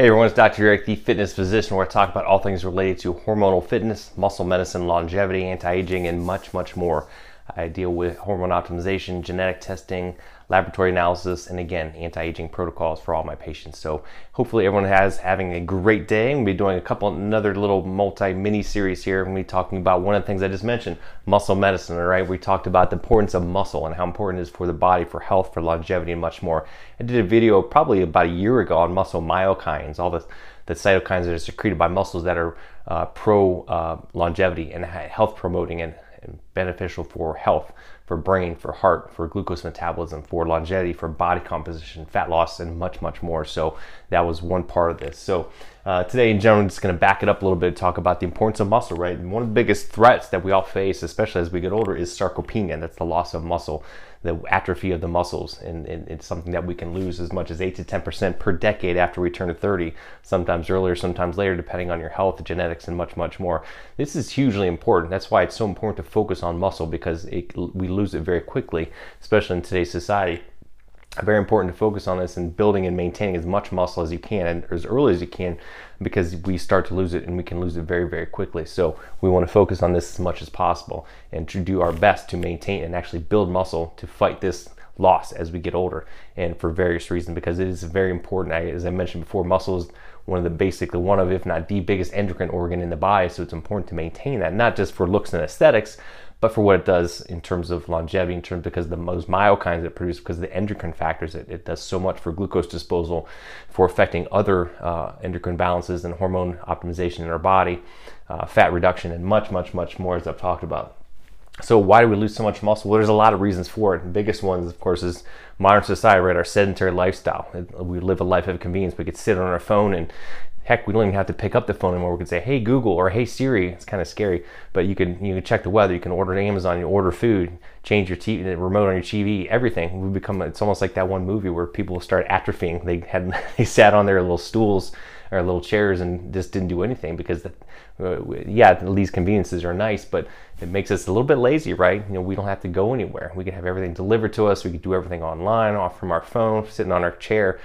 Hey everyone, it's Dr. Eric, the fitness physician, where I talk about all things related to hormonal fitness, muscle medicine, longevity, anti aging, and much, much more. I deal with hormone optimization, genetic testing, laboratory analysis, and again, anti-aging protocols for all my patients. So hopefully everyone has having a great day. Gonna be doing a couple another little multi mini series here. Gonna be talking about one of the things I just mentioned, muscle medicine. All right, we talked about the importance of muscle and how important it is for the body, for health, for longevity, and much more. I did a video probably about a year ago on muscle myokines, all the the cytokines that are secreted by muscles that are uh, pro uh, longevity and health promoting and and beneficial for health, for brain, for heart, for glucose metabolism, for longevity, for body composition, fat loss, and much, much more. So that was one part of this. So uh, today, in general, I'm just going to back it up a little bit, talk about the importance of muscle, right? And one of the biggest threats that we all face, especially as we get older, is sarcopenia. That's the loss of muscle, the atrophy of the muscles. And, and it's something that we can lose as much as 8 to 10% per decade after we turn to 30, sometimes earlier, sometimes later, depending on your health, genetics, and much, much more. This is hugely important. That's why it's so important to focus on muscle because it, we lose it very quickly, especially in today's society very important to focus on this and building and maintaining as much muscle as you can and as early as you can because we start to lose it and we can lose it very very quickly. So we want to focus on this as much as possible and to do our best to maintain and actually build muscle to fight this loss as we get older and for various reasons because it is very important. As i mentioned before muscle is one of the basically one of if not the biggest endocrine organ in the body. So it's important to maintain that not just for looks and aesthetics but for what it does in terms of longevity, in terms because the most myokines it produces, because of the endocrine factors, it, it does so much for glucose disposal, for affecting other uh, endocrine balances and hormone optimization in our body, uh, fat reduction, and much, much, much more as I've talked about. So why do we lose so much muscle? Well, there's a lot of reasons for it. The biggest ones, of course, is modern society, right? Our sedentary lifestyle. We live a life of convenience. We could sit on our phone and heck, we don't even have to pick up the phone anymore. We can say, "Hey Google" or "Hey Siri." It's kind of scary, but you can you can check the weather. You can order Amazon. You order food, change your TV, the remote on your TV, everything. We become. It's almost like that one movie where people start atrophying. They had they sat on their little stools or little chairs and just didn't do anything because the, uh, yeah these conveniences are nice but it makes us a little bit lazy right you know we don't have to go anywhere we can have everything delivered to us we can do everything online off from our phone sitting on our chair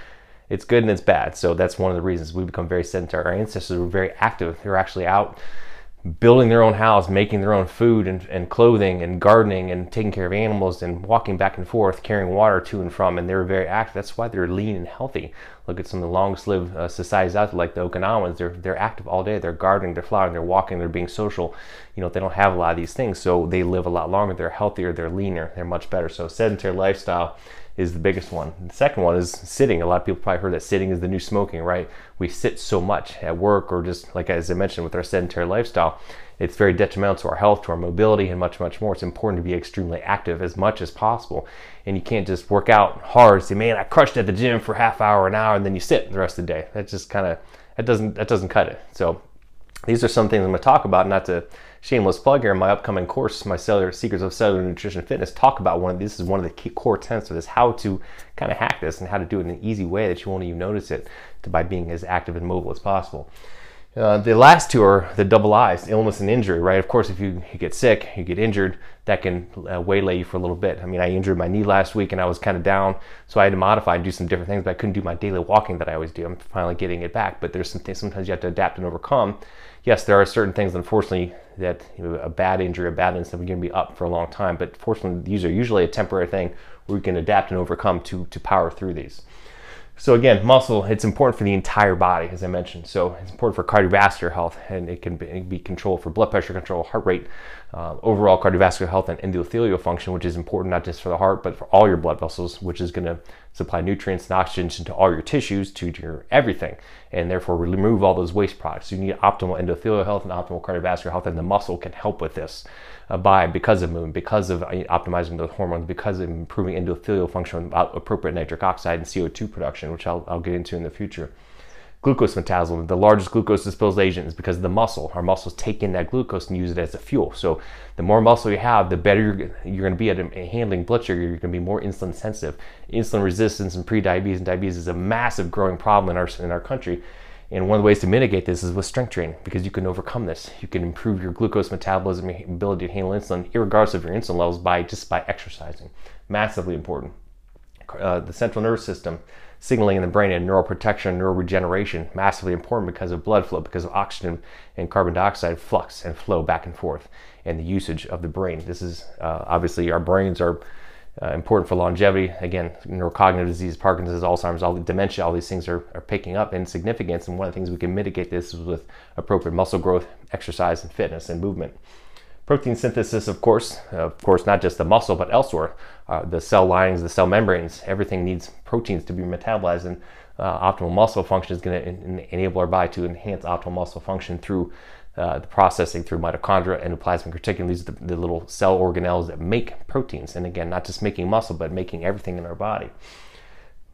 it's good and it's bad. So that's one of the reasons we become very sedentary. Our ancestors were very active. They were actually out building their own house, making their own food and, and clothing and gardening and taking care of animals and walking back and forth, carrying water to and from. And they were very active. That's why they're lean and healthy. Look at some of the long-lived uh, societies out there, like the Okinawans. They're, they're active all day. They're gardening, they're flowering, they're walking, they're being social. You know, they don't have a lot of these things. So they live a lot longer. They're healthier, they're leaner, they're much better. So sedentary lifestyle is the biggest one. The second one is sitting. A lot of people probably heard that sitting is the new smoking, right? We sit so much at work or just like as I mentioned with our sedentary lifestyle, it's very detrimental to our health, to our mobility, and much, much more. It's important to be extremely active as much as possible. And you can't just work out hard, say, man, I crushed at the gym for half hour, an hour, and then you sit the rest of the day. That just kind of that doesn't that doesn't cut it. So these are some things I'm going to talk about, not to shameless plug here. In my upcoming course, my cellular secrets of cellular nutrition and fitness, talk about one of these. This is one of the key core tenets of this: how to kind of hack this and how to do it in an easy way that you won't even notice it by being as active and mobile as possible. Uh, the last two are the double I's, illness and injury, right? Of course, if you, you get sick, you get injured, that can uh, waylay you for a little bit. I mean, I injured my knee last week and I was kind of down, so I had to modify and do some different things, but I couldn't do my daily walking that I always do. I'm finally getting it back, but there's some things sometimes you have to adapt and overcome. Yes, there are certain things, unfortunately, that you know, a bad injury, a bad incident, are going to be up for a long time, but fortunately, these are usually a temporary thing where we can adapt and overcome to, to power through these. So again, muscle, it's important for the entire body, as I mentioned. So it's important for cardiovascular health, and it can be, it can be for blood pressure control, heart rate, uh, overall cardiovascular health, and endothelial function, which is important not just for the heart, but for all your blood vessels, which is going to supply nutrients and oxygen to all your tissues, to your everything, and therefore remove all those waste products. You need optimal endothelial health and optimal cardiovascular health, and the muscle can help with this uh, by because of movement, because of uh, optimizing those hormones, because of improving endothelial function without appropriate nitric oxide and CO2 production, which I'll, I'll get into in the future. Glucose metabolism, the largest glucose disposal agent is because of the muscle. Our muscles take in that glucose and use it as a fuel. So the more muscle you have, the better you're, you're going to be at handling blood sugar. You're going to be more insulin sensitive. Insulin resistance and pre-diabetes and diabetes is a massive growing problem in our in our country. And one of the ways to mitigate this is with strength training because you can overcome this. You can improve your glucose metabolism, your ability to handle insulin, regardless of your insulin levels, by just by exercising. Massively important. Uh, the central nervous system, signaling in the brain and neural protection, neural regeneration, massively important because of blood flow, because of oxygen and carbon dioxide flux and flow back and forth, and the usage of the brain. This is uh, obviously our brains are uh, important for longevity. Again, neurocognitive disease, Parkinson's, Alzheimer's, all the dementia, all these things are, are picking up in significance. And one of the things we can mitigate this is with appropriate muscle growth, exercise, and fitness and movement. Protein synthesis, of course, uh, of course, not just the muscle, but elsewhere. Uh, the cell linings, the cell membranes, everything needs proteins to be metabolized, and uh, optimal muscle function is going to en- enable our body to enhance optimal muscle function through uh, the processing through mitochondria, and endoplasmic reticulum. These are the, the little cell organelles that make proteins, and again, not just making muscle, but making everything in our body.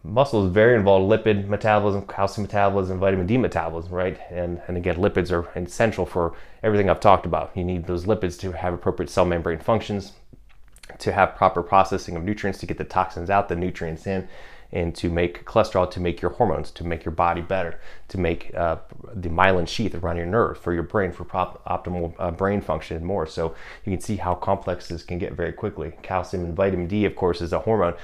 Muscle is very involved lipid metabolism, calcium metabolism, vitamin D metabolism, right? And, and again, lipids are essential for everything I've talked about. You need those lipids to have appropriate cell membrane functions, to have proper processing of nutrients, to get the toxins out, the nutrients in, and to make cholesterol, to make your hormones, to make your body better, to make uh, the myelin sheath around your nerve for your brain for prop- optimal uh, brain function and more. So you can see how complex this can get very quickly. Calcium and vitamin D, of course, is a hormone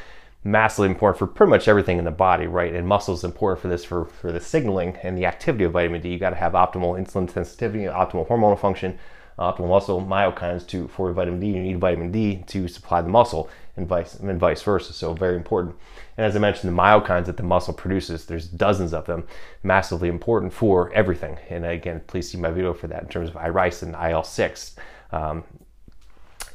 massively important for pretty much everything in the body, right? And muscle is important for this for, for the signaling and the activity of vitamin D. You got to have optimal insulin sensitivity, optimal hormonal function, optimal muscle myokines to for vitamin D. You need vitamin D to supply the muscle, and vice and vice versa. So very important. And as I mentioned, the myokines that the muscle produces, there's dozens of them, massively important for everything. And again, please see my video for that in terms of irisin, IL6. Um,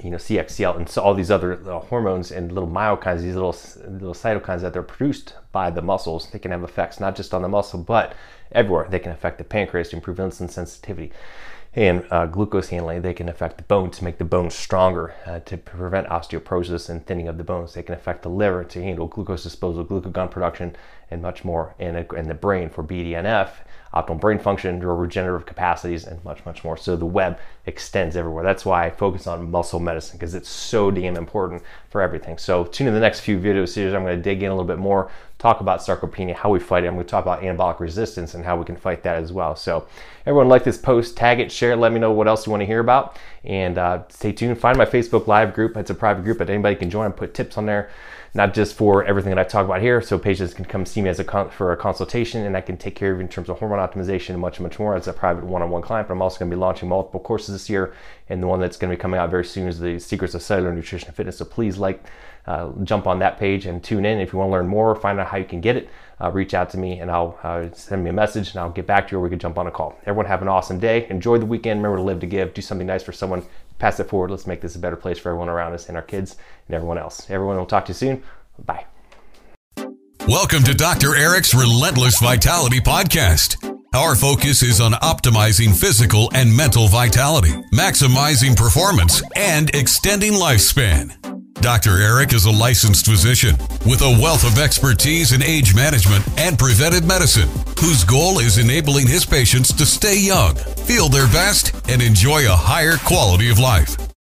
you know, CXCL and so all these other uh, hormones and little myokines, these little little cytokines that they're produced by the muscles, they can have effects not just on the muscle but everywhere. They can affect the pancreas to improve insulin sensitivity and uh, glucose handling. They can affect the bone to make the bone stronger, uh, to prevent osteoporosis and thinning of the bones. They can affect the liver to handle glucose disposal, glucagon production, and much more. And, and the brain for BDNF optimal brain function, regenerative capacities, and much, much more. So the web extends everywhere. That's why I focus on muscle medicine because it's so damn important for everything. So tune in the next few video series. I'm going to dig in a little bit more, talk about sarcopenia, how we fight it. I'm going to talk about anabolic resistance and how we can fight that as well. So everyone like this post, tag it, share it, let me know what else you want to hear about, and uh, stay tuned. Find my Facebook Live group. It's a private group, but anybody can join and put tips on there not just for everything that I talk about here. So patients can come see me as a con- for a consultation, and I can take care of you in terms of hormone optimization and much, much more as a private one-on-one client. But I'm also going to be launching multiple courses this year, and the one that's going to be coming out very soon is the Secrets of Cellular Nutrition and Fitness. So please like, uh, jump on that page and tune in. If you want to learn more, find out how you can get it. Uh, reach out to me and I'll uh, send me a message and I'll get back to you or we can jump on a call. Everyone have an awesome day. Enjoy the weekend. Remember to live to give. Do something nice for someone. Pass it forward. Let's make this a better place for everyone around us and our kids and everyone else. Everyone we'll talk to you soon. Bye. Welcome to Dr. Eric's Relentless Vitality Podcast. Our focus is on optimizing physical and mental vitality, maximizing performance, and extending lifespan. Dr. Eric is a licensed physician with a wealth of expertise in age management and preventive medicine, whose goal is enabling his patients to stay young, feel their best, and enjoy a higher quality of life.